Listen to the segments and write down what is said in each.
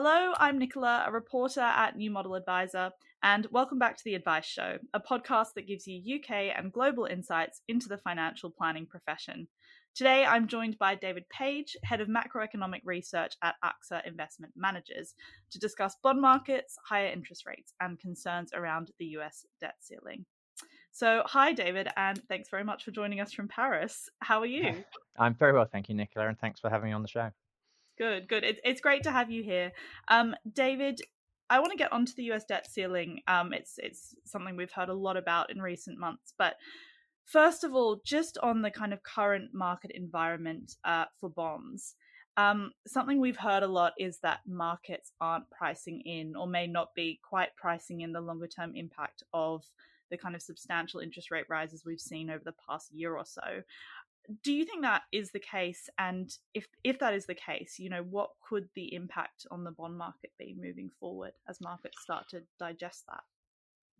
Hello, I'm Nicola, a reporter at New Model Advisor, and welcome back to The Advice Show, a podcast that gives you UK and global insights into the financial planning profession. Today, I'm joined by David Page, Head of Macroeconomic Research at AXA Investment Managers, to discuss bond markets, higher interest rates, and concerns around the US debt ceiling. So, hi, David, and thanks very much for joining us from Paris. How are you? I'm very well, thank you, Nicola, and thanks for having me on the show. Good, good. It's it's great to have you here, um, David. I want to get onto the US debt ceiling. Um, it's it's something we've heard a lot about in recent months, but first of all, just on the kind of current market environment uh, for bonds. Um, something we've heard a lot is that markets aren't pricing in, or may not be quite pricing in, the longer term impact of the kind of substantial interest rate rises we've seen over the past year or so do you think that is the case? And if if that is the case you know what could the impact on the bond market be moving forward as markets start to digest that?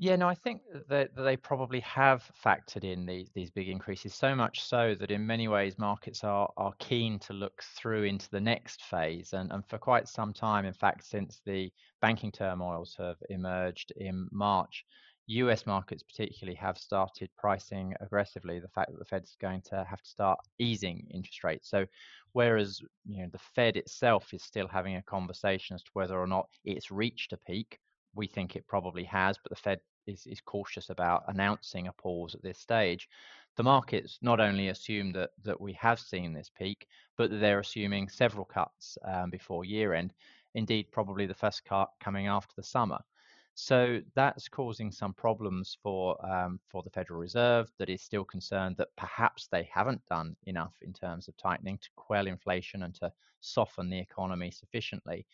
Yeah, no, I think that they probably have factored in these these big increases so much so that in many ways markets are are keen to look through into the next phase. And, and for quite some time, in fact, since the banking turmoils have emerged in March, US markets particularly have started pricing aggressively the fact that the Fed's going to have to start easing interest rates. So whereas you know the Fed itself is still having a conversation as to whether or not it's reached a peak, we think it probably has, but the Fed is, is cautious about announcing a pause at this stage. The markets not only assume that that we have seen this peak, but they're assuming several cuts um, before year end. Indeed, probably the first cut coming after the summer. So that's causing some problems for um, for the Federal Reserve that is still concerned that perhaps they haven't done enough in terms of tightening to quell inflation and to soften the economy sufficiently.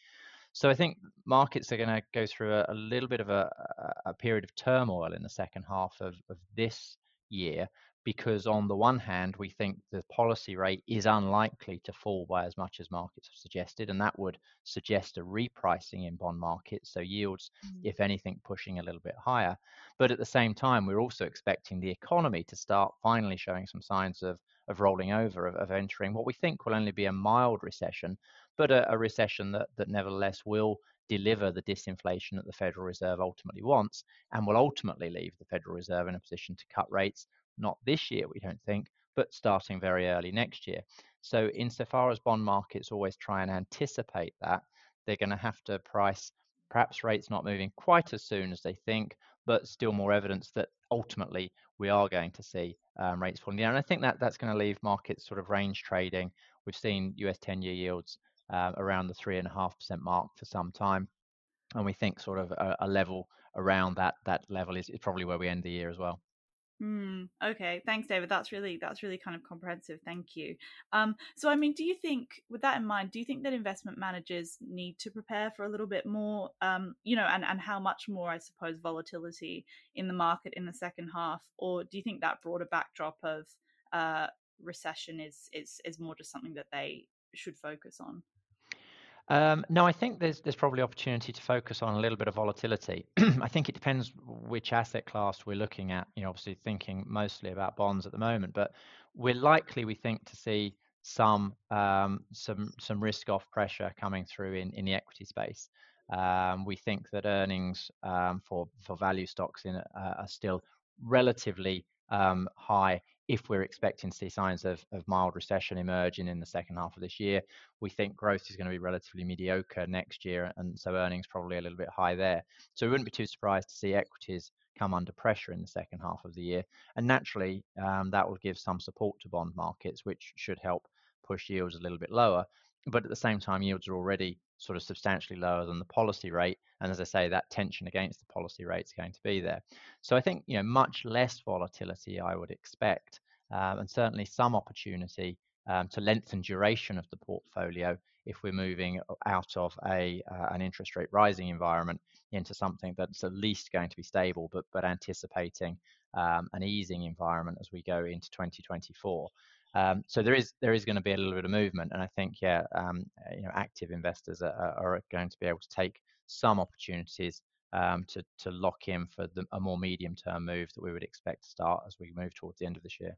So I think markets are going to go through a, a little bit of a, a, period of turmoil in the second half of, of this year because on the one hand, we think the policy rate is unlikely to fall by as much as markets have suggested, and that would suggest a repricing in bond markets, so yields, mm. if anything, pushing a little bit higher. But at the same time, we're also expecting the economy to start finally showing some signs of of rolling over, of, of entering what we think will only be a mild recession, but a, a recession that that nevertheless will deliver the disinflation that the Federal Reserve ultimately wants and will ultimately leave the Federal Reserve in a position to cut rates not this year, we don't think, but starting very early next year. So, insofar as bond markets always try and anticipate that, they're going to have to price perhaps rates not moving quite as soon as they think, but still more evidence that ultimately we are going to see um, rates falling down. And I think that that's going to leave markets sort of range trading. We've seen US 10 year yields uh, around the 3.5% mark for some time. And we think sort of a, a level around that that level is, is probably where we end the year as well. Mm, okay, thanks, David. That's really that's really kind of comprehensive. Thank you. Um, so, I mean, do you think, with that in mind, do you think that investment managers need to prepare for a little bit more, um, you know, and and how much more, I suppose, volatility in the market in the second half, or do you think that broader backdrop of uh, recession is is is more just something that they should focus on? Um, no, I think there's there's probably opportunity to focus on a little bit of volatility. I think it depends which asset class we're looking at. You know, obviously thinking mostly about bonds at the moment, but we're likely, we think, to see some um, some some risk off pressure coming through in in the equity space. Um, we think that earnings um, for for value stocks in uh, are still relatively um, high if we're expecting to see signs of, of mild recession emerging in the second half of this year. We think growth is going to be relatively mediocre next year, and so earnings probably a little bit high there. So we wouldn't be too surprised to see equities come under pressure in the second half of the year. And naturally, um, that will give some support to bond markets, which should help push yields a little bit lower. But at the same time, yields are already sort of substantially lower than the policy rate. And as I say, that tension against the policy rate is going to be there. So I think you know much less volatility I would expect, um, and certainly some opportunity um, to lengthen duration of the portfolio if we're moving out of a uh, an interest rate rising environment into something that's at least going to be stable, but but anticipating um, an easing environment as we go into 2024. Um, so there is there is going to be a little bit of movement, and I think yeah, um, you know, active investors are, are, going to be able to take some opportunities um, to to lock in for the, a more medium term move that we would expect to start as we move towards the end of this year.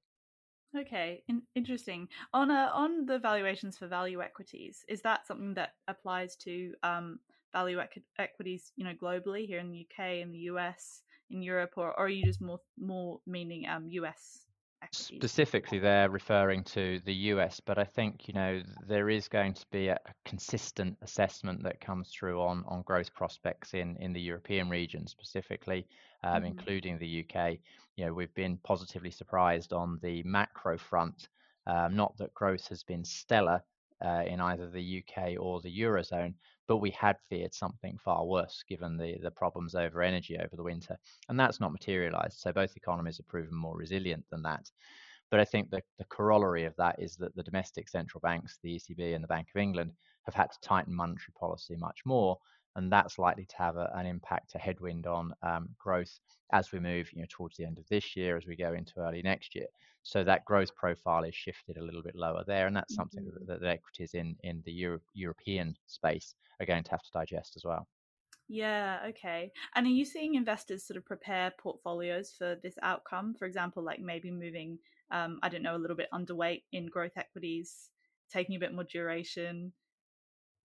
Okay, in- interesting. On uh, on the valuations for value equities, is that something that applies to um, value equities, you know, globally here in the UK, in the US, in Europe, or, or are you just more more meaning um, US equities? Specifically, they're referring to the US, but I think you know there is going to be a, consistent assessment that comes through on on growth prospects in in the European region specifically, um, mm-hmm. including the UK. You know, we've been positively surprised on the macro front. Um, not that growth has been stellar uh, in either the UK or the eurozone, but we had feared something far worse given the the problems over energy over the winter, and that's not materialised. So both economies have proven more resilient than that. But I think the, the corollary of that is that the domestic central banks, the ECB and the Bank of England, have had to tighten monetary policy much more, and that's likely to have a, an impact, a headwind on um, growth as we move you know, towards the end of this year, as we go into early next year. So that growth profile is shifted a little bit lower there, and that's something mm-hmm. that, that equities in in the Euro- European space are going to have to digest as well. Yeah, okay. And are you seeing investors sort of prepare portfolios for this outcome? For example, like maybe moving, um, I don't know, a little bit underweight in growth equities, taking a bit more duration,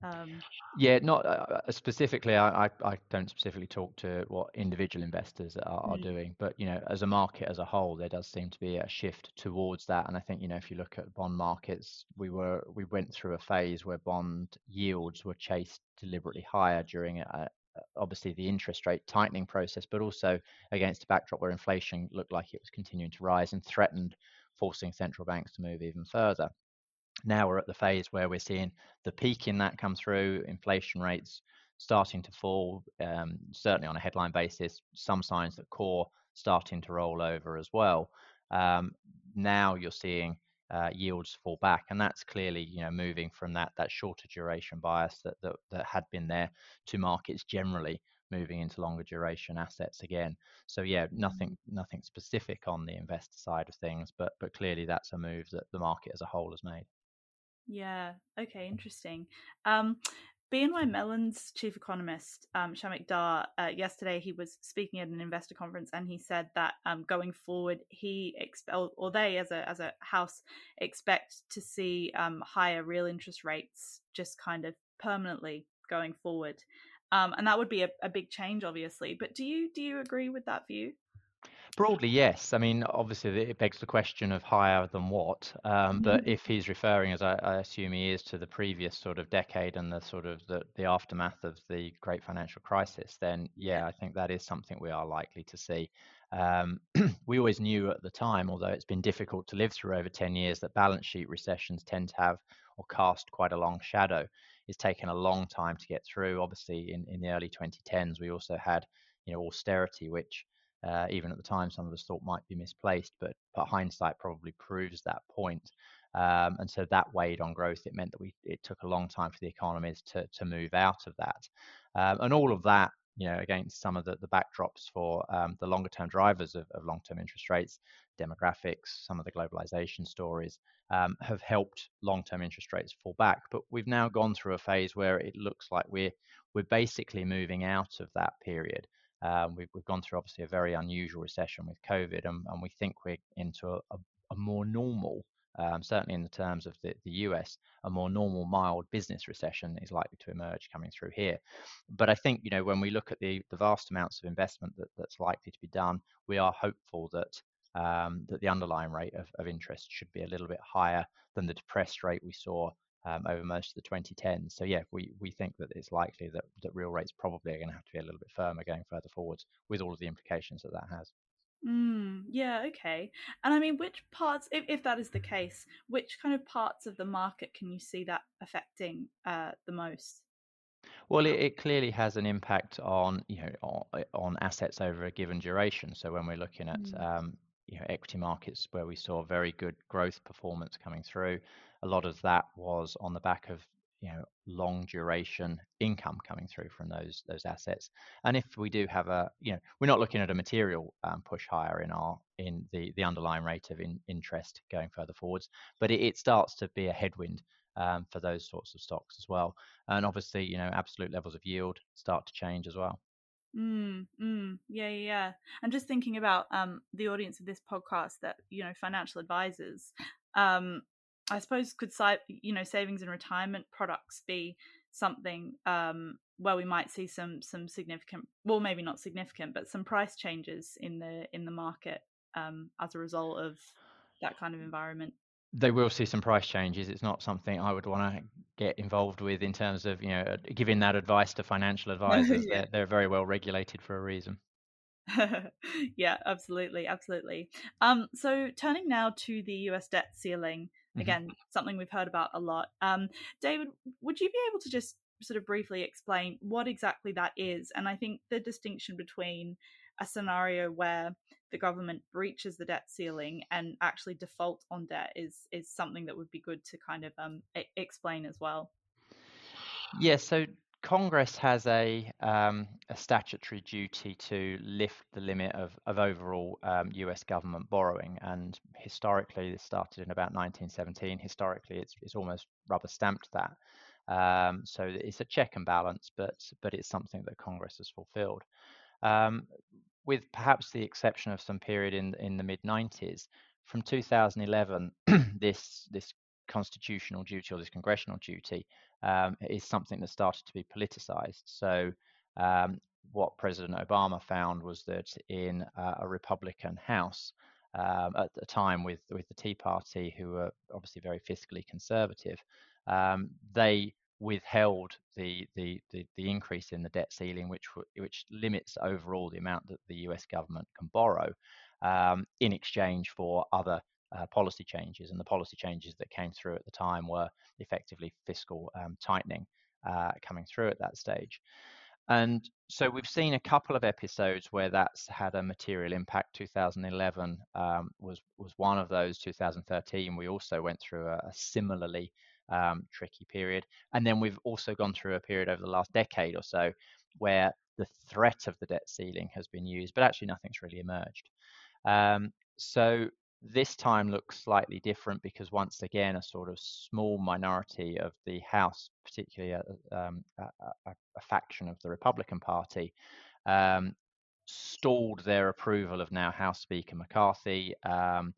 um, yeah, not uh, uh, specifically. I, I, I, don't specifically talk to what individual investors are, are mm. doing, but you know, as a market as a whole, there does seem to be a shift towards that. And I think you know, if you look at bond markets, we were we went through a phase where bond yields were chased deliberately higher during a, obviously the interest rate tightening process, but also against a backdrop where inflation looked like it was continuing to rise and threatened forcing central banks to move even further. Now we're at the phase where we're seeing the peak in that come through, inflation rates starting to fall, um, certainly on a headline basis, some signs that core starting to roll over as well. Um, now you're seeing uh, yields fall back, and that's clearly you know moving from that that shorter duration bias that, that that had been there to markets generally moving into longer duration assets again. So yeah, nothing mm-hmm. nothing specific on the investor side of things, but but clearly that's a move that the market as a whole has made. Yeah. Okay. Interesting. Um, BNY Mellon's chief economist, um, Shamik Dhar, uh, yesterday he was speaking at an investor conference and he said that um, going forward, he expel or they as a as a house expect to see um, higher real interest rates just kind of permanently going forward, um, and that would be a, a big change, obviously. But do you do you agree with that view? Broadly, yes. I mean, obviously, it begs the question of higher than what. Um, mm-hmm. But if he's referring, as I, I, assume he is, to the previous sort of decade and the sort of the, the aftermath of the great financial crisis, then yeah, I think that is something we are likely to see. Um, we always knew at the time, although it's been difficult to live through over 10 years, that balance sheet recessions tend to have or cast quite a long shadow. It's taken a long time to get through. Obviously, in, in the early 2010s, we also had you know austerity, which uh, even at the time some of us thought might be misplaced, but, but hindsight probably proves that point. Um, and so that weighed on growth. It meant that we it took a long time for the economies to to move out of that, um, and all of that, you know, against some of the, the backdrops for um, the longer term drivers of, of long term interest rates, demographics, some of the globalization stories um, have helped long term interest rates fall back. But we've now gone through a phase where it looks like we're we're basically moving out of that period. Um, we've, we've gone through obviously a very unusual recession with COVID, and, and we think we're into a, a, a more normal, um, certainly in the terms of the, the US, a more normal, mild business recession is likely to emerge coming through here. But I think, you know, when we look at the, the vast amounts of investment that, that's likely to be done, we are hopeful that um, that the underlying rate of, of interest should be a little bit higher than the depressed rate we saw um, over most of the 2010s. So yeah, we we think that it's likely that that real rates probably are going to have to be a little bit firmer going further forwards, with all of the implications that that has. Mm, yeah, okay. And I mean, which parts, if, if that is the case, which kind of parts of the market can you see that affecting uh, the most? Well, it, it, clearly has an impact on you know on, on, assets over a given duration. So when we're looking at mm. um, you know equity markets where we saw very good growth performance coming through, a lot of that was on the back of you know long duration income coming through from those those assets and if we do have a you know we're not looking at a material um, push higher in our in the the underlying rate of in, interest going further forwards but it, it starts to be a headwind um, for those sorts of stocks as well and obviously you know absolute levels of yield start to change as well Mm, mm, yeah, yeah. I'm just thinking about um, the audience of this podcast that you know financial advisors. Um, I suppose could you know savings and retirement products be something um, where we might see some some significant, well, maybe not significant, but some price changes in the in the market um, as a result of that kind of environment? They will see some price changes. It's not something I would want to get involved with in terms of you know giving that advice to financial advisors. yeah. they're, they're very well regulated for a reason. yeah, absolutely, absolutely. Um, so turning now to the US debt ceiling. Again, mm-hmm. something we've heard about a lot. Um, David, would you be able to just sort of briefly explain what exactly that is? And I think the distinction between a scenario where the government breaches the debt ceiling and actually default on debt is is something that would be good to kind of um, explain as well. Yeah, so Congress has a, um, a statutory duty to lift the limit of, of overall um, US government borrowing. And historically, this started in about 1917. Historically, it's, it's almost rubber stamped that. Um, so it's a check and balance, but, but it's something that Congress has fulfilled. Um, with perhaps the exception of some period in, in the mid 90s, from 2011, this, this constitutional duty or this congressional duty um, is something that started to be politicized. So, um, what President Obama found was that in uh, a Republican House um, at the time with with the Tea Party, who were obviously very fiscally conservative, um, they withheld the, the, the the increase in the debt ceiling, which which limits overall the amount that the U.S. government can borrow, um, in exchange for other uh, policy changes, and the policy changes that came through at the time were effectively fiscal um, tightening uh, coming through at that stage. And so we've seen a couple of episodes where that's had a material impact. 2011 um, was was one of those. 2013 we also went through a, a similarly um, tricky period, and then we've also gone through a period over the last decade or so where the threat of the debt ceiling has been used, but actually nothing's really emerged. Um, so this time looks slightly different because once again, a sort of small minority of the House, particularly a, um, a, a, a faction of the Republican Party, um, stalled their approval of now House Speaker McCarthy. Um,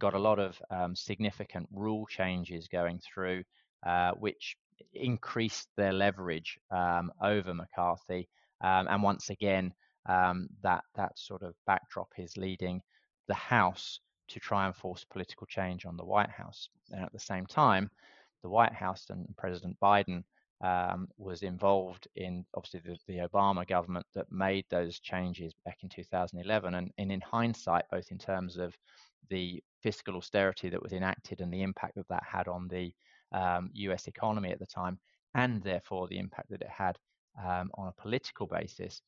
got a lot of um, significant rule changes going through, uh, which increased their leverage um, over McCarthy. Um, and once again, that that sort of backdrop is leading the House to try and force political change on the White House. And at the same time, the White House and President Biden um, was involved in obviously the, the, Obama government that made those changes back in 2011. And, and, in hindsight, both in terms of the fiscal austerity that was enacted and the impact that that had on the um, US economy at the time, and therefore the impact that it had um, on a political basis,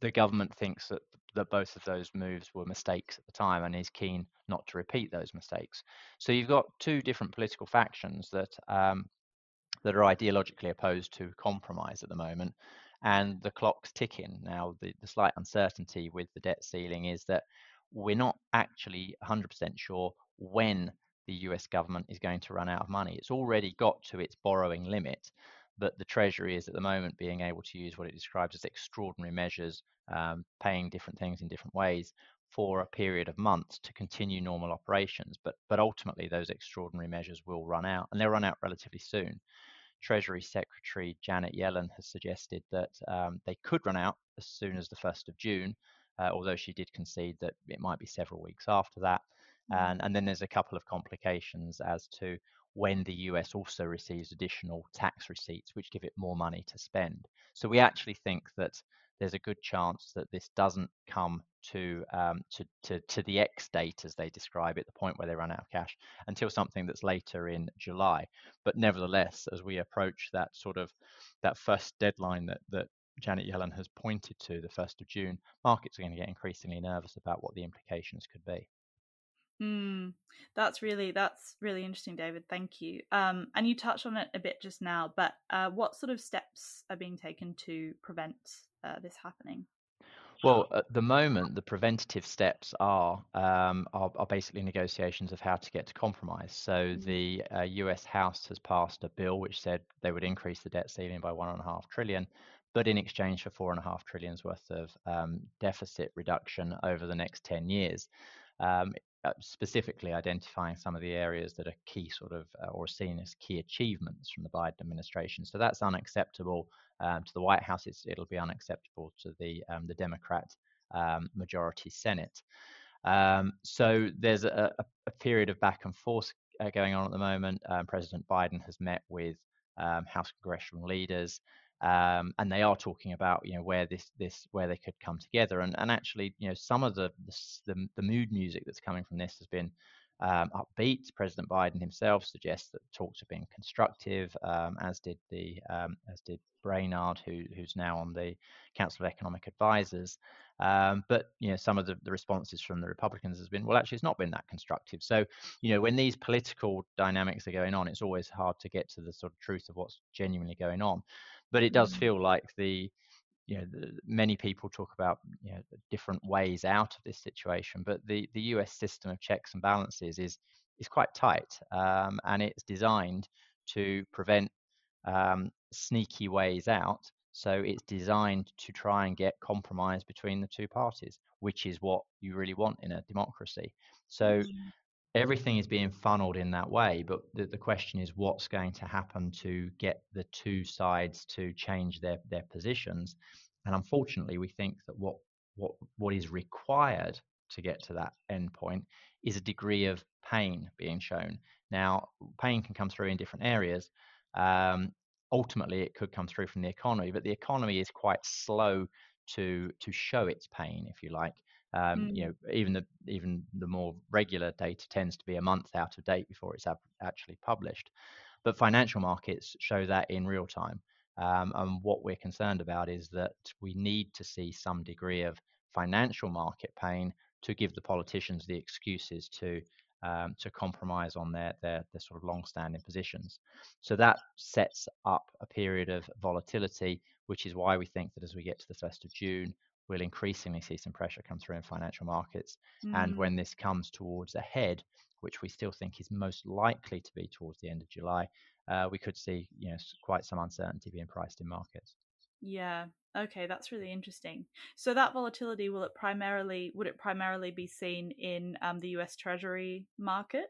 the government thinks that that both of those moves were mistakes at the time and is keen not to repeat those mistakes. So you've got two different political factions that um, that are ideologically opposed to compromise at the moment, and the clock's ticking. Now, the, the slight uncertainty with the debt ceiling is that we're not actually 100% sure when the US government is going to run out of money. It's already got to its borrowing limit but the Treasury is at the moment being able to use what it describes as extraordinary measures, um, paying different things in different ways for a period of months to continue normal operations. But but ultimately, those extraordinary measures will run out, and they'll run out relatively soon. Treasury Secretary Janet Yellen has suggested that um, they could run out as soon as the 1st of June, uh, although she did concede that it might be several weeks after that. Mm-hmm. And, and then there's a couple of complications as to when the US also receives additional tax receipts, which give it more money to spend. So we actually think that there's a good chance that this doesn't come to, um, to, to, to the X date, as they describe it, the point where they run out of cash, until something that's later in July. But nevertheless, as we approach that sort of that first deadline that, that Janet Yellen has pointed to, the 1st of June, markets are going to get increasingly nervous about what the implications could be. Mm, that's really that's really interesting, David. Thank you. Um, and you touched on it a bit just now, but uh, what sort of steps are being taken to prevent uh, this happening? Well, at the moment, the preventative steps are, um, are, are basically negotiations of how to get to compromise. So mm-hmm. the uh, U.S. House has passed a bill which said they would increase the debt ceiling by one and a half trillion, but in exchange for four and a half trillions worth of um, deficit reduction over the next ten years. Um, uh, specifically identifying some of the areas that are key sort of uh, or seen as key achievements from the Biden administration. So that's unacceptable um, to the White House. It's, it'll be unacceptable to the um, the Democrat um, majority Senate. Um, so there's a, a, period of back and forth uh, going on at the moment. Um, President Biden has met with um, House congressional leaders. Um, and they are talking about you know where this this where they could come together and and actually you know some of the the, the mood music that's coming from this has been um, upbeat. President Biden himself suggests that talks have been constructive, um, as did the um, as did Brainard, who, who's now on the Council of Economic Advisors. Um, but you know, some of the, the, responses from the Republicans has been, well, actually, it's not been that constructive. So, you know, when these political dynamics are going on, it's always hard to get to the sort of truth of what's genuinely going on. But it does mm. feel like the you know, the, many people talk about you know, different ways out of this situation, but the, the US system of checks and balances is is quite tight, um, and it's designed to prevent um, sneaky ways out. So it's designed to try and get compromise between the two parties, which is what you really want in a democracy. So mm-hmm. Everything is being funneled in that way, but the, the question is what's going to happen to get the two sides to change their their positions. And unfortunately, we think that what what what is required to get to that endpoint is a degree of pain being shown. Now, pain can come through in different areas. Um, ultimately, it could come through from the economy, but the economy is quite slow to to show its pain, if you like. Um, mm. You know, even the even the more regular data tends to be a month out of date before it's actually published. But financial markets show that in real time. Um, and what we're concerned about is that we need to see some degree of financial market pain to give the politicians the excuses to um, to compromise on their, their their sort of long-standing positions. So that sets up a period of volatility, which is why we think that as we get to the first of June, we'll increasingly see some pressure come through in financial markets. Mm. And when this comes towards a head, which we still think is most likely to be towards the end of July, uh, we could see you know quite some uncertainty being priced in markets. Yeah. Okay, that's really interesting. So that volatility will it primarily would it primarily be seen in um, the U.S. Treasury market,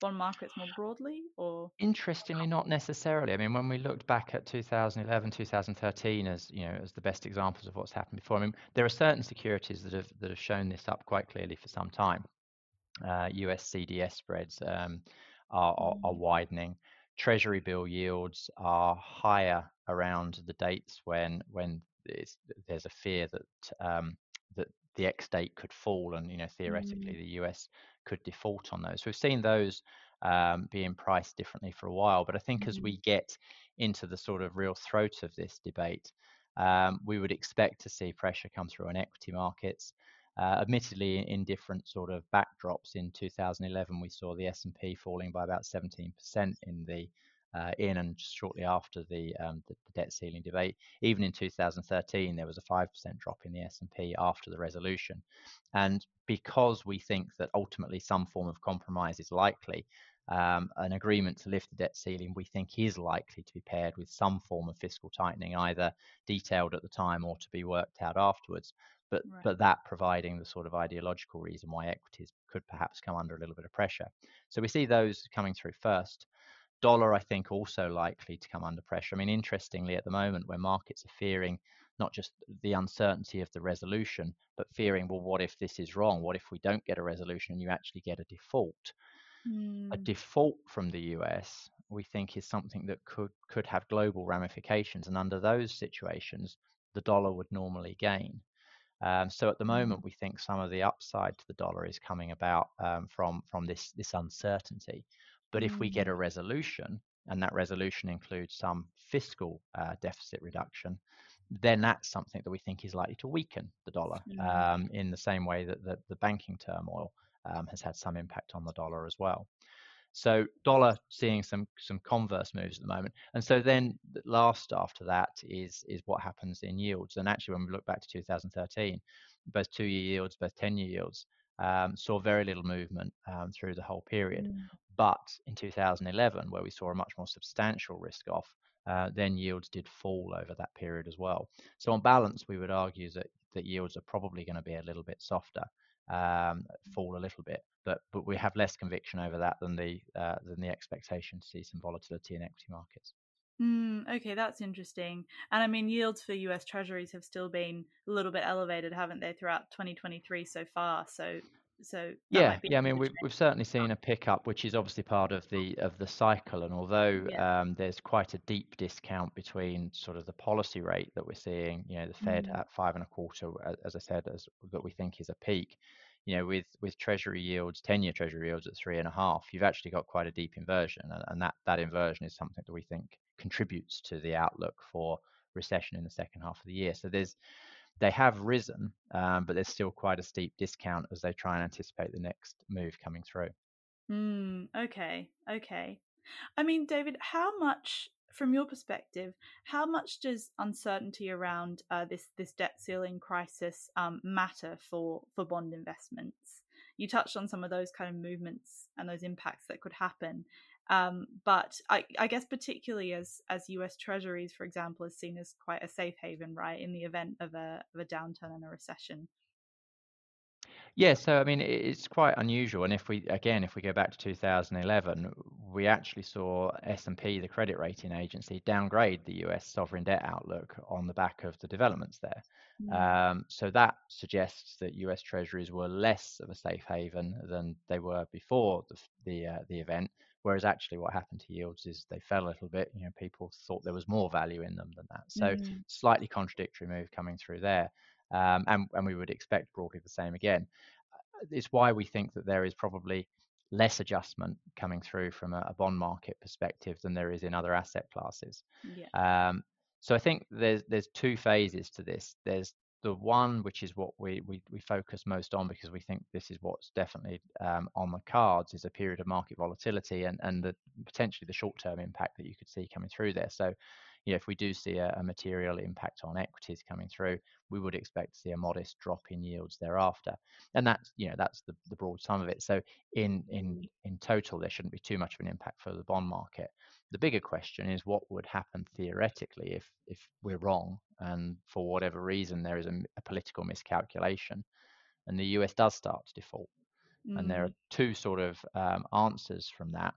bond markets more broadly, or interestingly, not necessarily. I mean, when we looked back at 2011, 2013 as you know as the best examples of what's happened before, I mean, there are certain securities that have that have shown this up quite clearly for some time. Uh, U.S. CDS spreads um, are, are, are mm. widening. Treasury bill yields are higher around the dates when when there's a fear that um, that the X date could fall, and you know theoretically mm. the US could default on those. We've seen those um, being priced differently for a while, but I think mm. as we get into the sort of real throat of this debate, um, we would expect to see pressure come through on equity markets. Uh, admittedly, in different sort of backdrops. In 2011, we saw the S&P falling by about 17% in the uh, in and shortly after the, um, the, the, debt ceiling debate. Even in 2013, there was a 5% drop in the S&P after the resolution. And because we think that ultimately some form of compromise is likely, um, an agreement to lift the debt ceiling we think is likely to be paired with some form of fiscal tightening, either detailed at the time or to be worked out afterwards. But right. but that providing the sort of ideological reason why equities could perhaps come under a little bit of pressure. So we see those coming through first. Dollar, I think, also likely to come under pressure. I mean, interestingly, at the moment, where markets are fearing not just the uncertainty of the resolution, but fearing, well, what if this is wrong? What if we don't get a resolution and you actually get a default? Mm. A hmm. default from the US, we think, is something that could could have global ramifications, and under those situations, the dollar would normally gain. Um, so at the moment, hmm. we think some of the upside to the dollar is coming about um, from from this this uncertainty. But if we get a mm. resolution, and that resolution includes some fiscal uh, deficit reduction, then that's something that we think is likely to weaken the dollar mm. um, in the same way that the, the banking turmoil um, has had some impact on the dollar as well. So dollar seeing some some converse moves at the moment, and so then last after that is is what happens in yields. And actually, when we look back to 2013, both two-year yields, both 10-year yields um, saw very little movement um, through the whole period. Mm. But in 2011, where we saw a much more substantial risk off, uh, then yields did fall over that period as well. So on balance, we would argue that, that yields are probably going to be a little bit softer. um, fall a little bit. But but we have less conviction over that than the uh, than the expectation to see some volatility in equity markets. Mm, okay, that's interesting. And I mean, yields for US Treasuries have still been a little bit elevated, haven't they, throughout 2023 so far? So so yeah, yeah. I mean, we've we've certainly seen a pickup, which is obviously part of the of the cycle. And although yeah. um, there's quite a deep discount between sort of the policy rate that we're seeing, you know, the Fed mm. at five and a quarter, as I said, as that we think is a peak. You know, with with Treasury yields, ten-year Treasury yields at three and a half, you've actually got quite a deep inversion, and, and that that inversion is something that we think contributes to the outlook for recession in the second half of the year. So there's they have risen, um, but there's still quite a steep discount as they try and anticipate the next move coming through. Mm, okay, okay. I mean, David, how much, from your perspective, how much does uncertainty around uh, this this debt ceiling crisis um, matter for for bond investments? You touched on some of those kind of movements and those impacts that could happen. Um, but I, I, guess particularly as as U.S. Treasuries, for example, is seen as quite a safe haven, right, in the event of a of a downturn and a recession. Yeah, so I mean, it's quite unusual. And if we again, if we go back to 2011, we actually saw S&P, the credit rating agency, downgrade the U.S. sovereign debt outlook on the back of the developments there. Mm. Um, so that suggests that U.S. Treasuries were less of a safe haven than they were before the the, uh, the event. Whereas actually, what happened to yields is they fell a little bit. You know, people thought there was more value in them than that. So mm. slightly contradictory move coming through there, um, and and we would expect broadly the same again. Uh, it's why we think that there is probably less adjustment coming through from a, a bond market perspective than there is in other asset classes. Yeah. Um, so I think there's there's two phases to this. There's the one which is what we, we, we focus most on because we think this is what's definitely um, on the cards is a period of market volatility and, and the potentially the short term impact that you could see coming through there. So, you know, if we do see a, a, material impact on equities coming through, we would expect to see a modest drop in yields thereafter. And that's, you know, that's the, the broad sum of it. So in in in total, there shouldn't be too much of an impact for the bond market. The bigger question is what would happen theoretically if if we're wrong and for whatever reason there is a, a political miscalculation and the US does start to default. Mm. And there are mm. two sort of um, answers from that.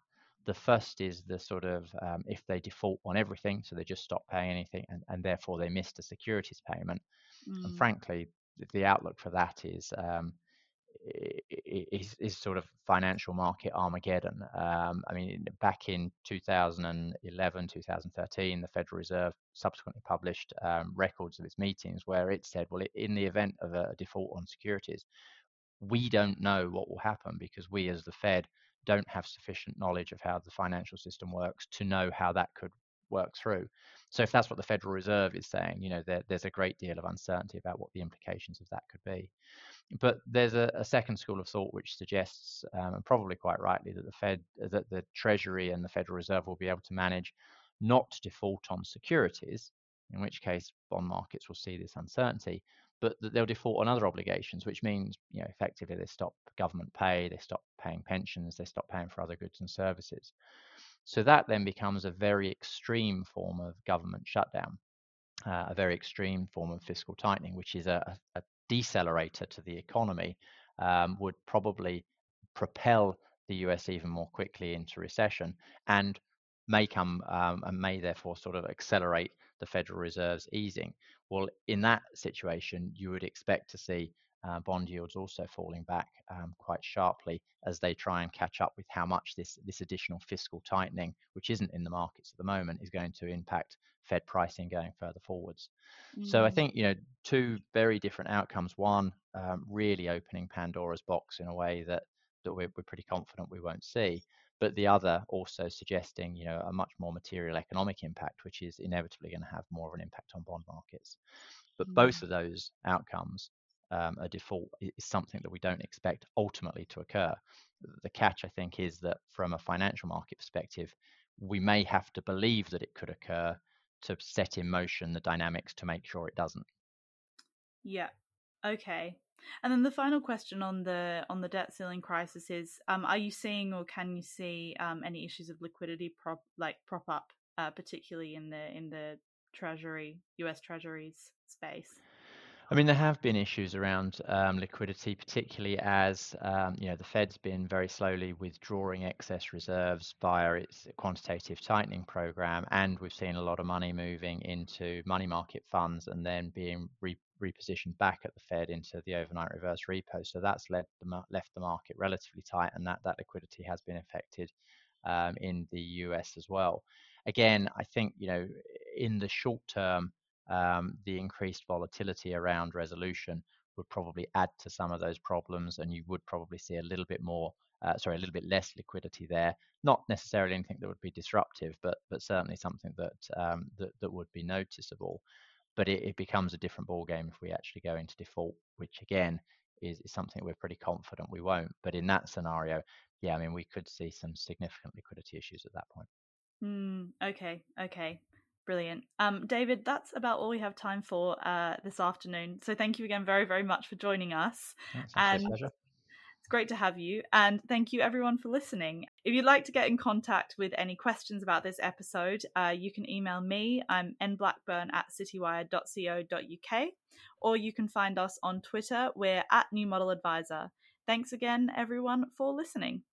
The first is the sort of um, if they default on everything, so they just stop paying anything and, and therefore they missed a securities payment. Mm. And frankly, the outlook for that is um, is, is sort of financial market Armageddon. Um, I mean, back in 2011, 2013, the Federal Reserve subsequently published um, records of its meetings where it said, well, in the event of a default on securities, we don't know what will happen because we, as the Fed, don't have sufficient knowledge of how the financial system works to know how that could work through. So if that's what the Federal Reserve is saying, you know, there, there's a great deal of uncertainty about what the implications of that could be. But there's a, a second school of thought which suggests, um, and probably quite rightly, that the Fed, that the Treasury and the Federal Reserve will be able to manage not to default on securities, in which case bond markets will see this uncertainty, but that they'll default on other obligations, which means, you know, effectively they stop government pay, they stop paying pensions, they stop paying for other goods and services. So that then becomes a very extreme form of government shutdown, uh, a very extreme form of fiscal tightening, which is a, a decelerator to the economy um, would probably propel the US even more quickly into recession and may come um, and may therefore sort of accelerate the Federal Reserve's easing. Well, in that situation, you would expect to see uh, bond yields also falling back um, quite sharply as they try and catch up with how much this this additional fiscal tightening, which isn't in the markets at the moment, is going to impact Fed pricing going further forwards. Mm. So I mm. think you know two very different outcomes. One, um, really opening Pandora's box in a way that that we're, we're pretty confident we won't see, but the other also suggesting you know a much more material economic impact, which is inevitably going to have more of an impact on bond markets. But mm. both of those outcomes um, a default is something that we don't expect ultimately to occur. The catch, I think, is that from a financial market perspective, we may have to believe that it could occur to set in motion the dynamics to make sure it doesn't. Yeah. Okay. And then the final question on the on the debt ceiling crisis is: um, Are you seeing or can you see um, any issues of liquidity prop like prop up, uh, particularly in the in the Treasury U.S. Treasuries space? I mean, there have been issues around um, liquidity, particularly as um, you know the Fed's been very slowly withdrawing excess reserves via its quantitative tightening program, and we've seen a lot of money moving into money market funds and then being re- repositioned back at the Fed into the overnight reverse repo. So that's led the, left the market relatively tight, and that that liquidity has been affected um, in the US as well. Again, I think you know in the short term um, the increased volatility around resolution would probably add to some of those problems, and you would probably see a little bit more, uh, sorry, a little bit less liquidity there. Not necessarily anything that would be disruptive, but but certainly something that um, that, that would be noticeable. But it, it becomes a different ball game if we actually go into default, which again is, is something we're pretty confident we won't. But in that scenario, yeah, I mean, we could see some significant liquidity issues at that point. Mm, okay, okay. Brilliant. Um, David, that's about all we have time for uh, this afternoon. So thank you again very, very much for joining us. and pleasure. Great to have you. And thank you everyone for listening. If you'd like to get in contact with any questions about this episode, uh, you can email me. I'm nblackburn at citywire.co.uk, or you can find us on Twitter. We're at New Model Advisor. Thanks again, everyone, for listening.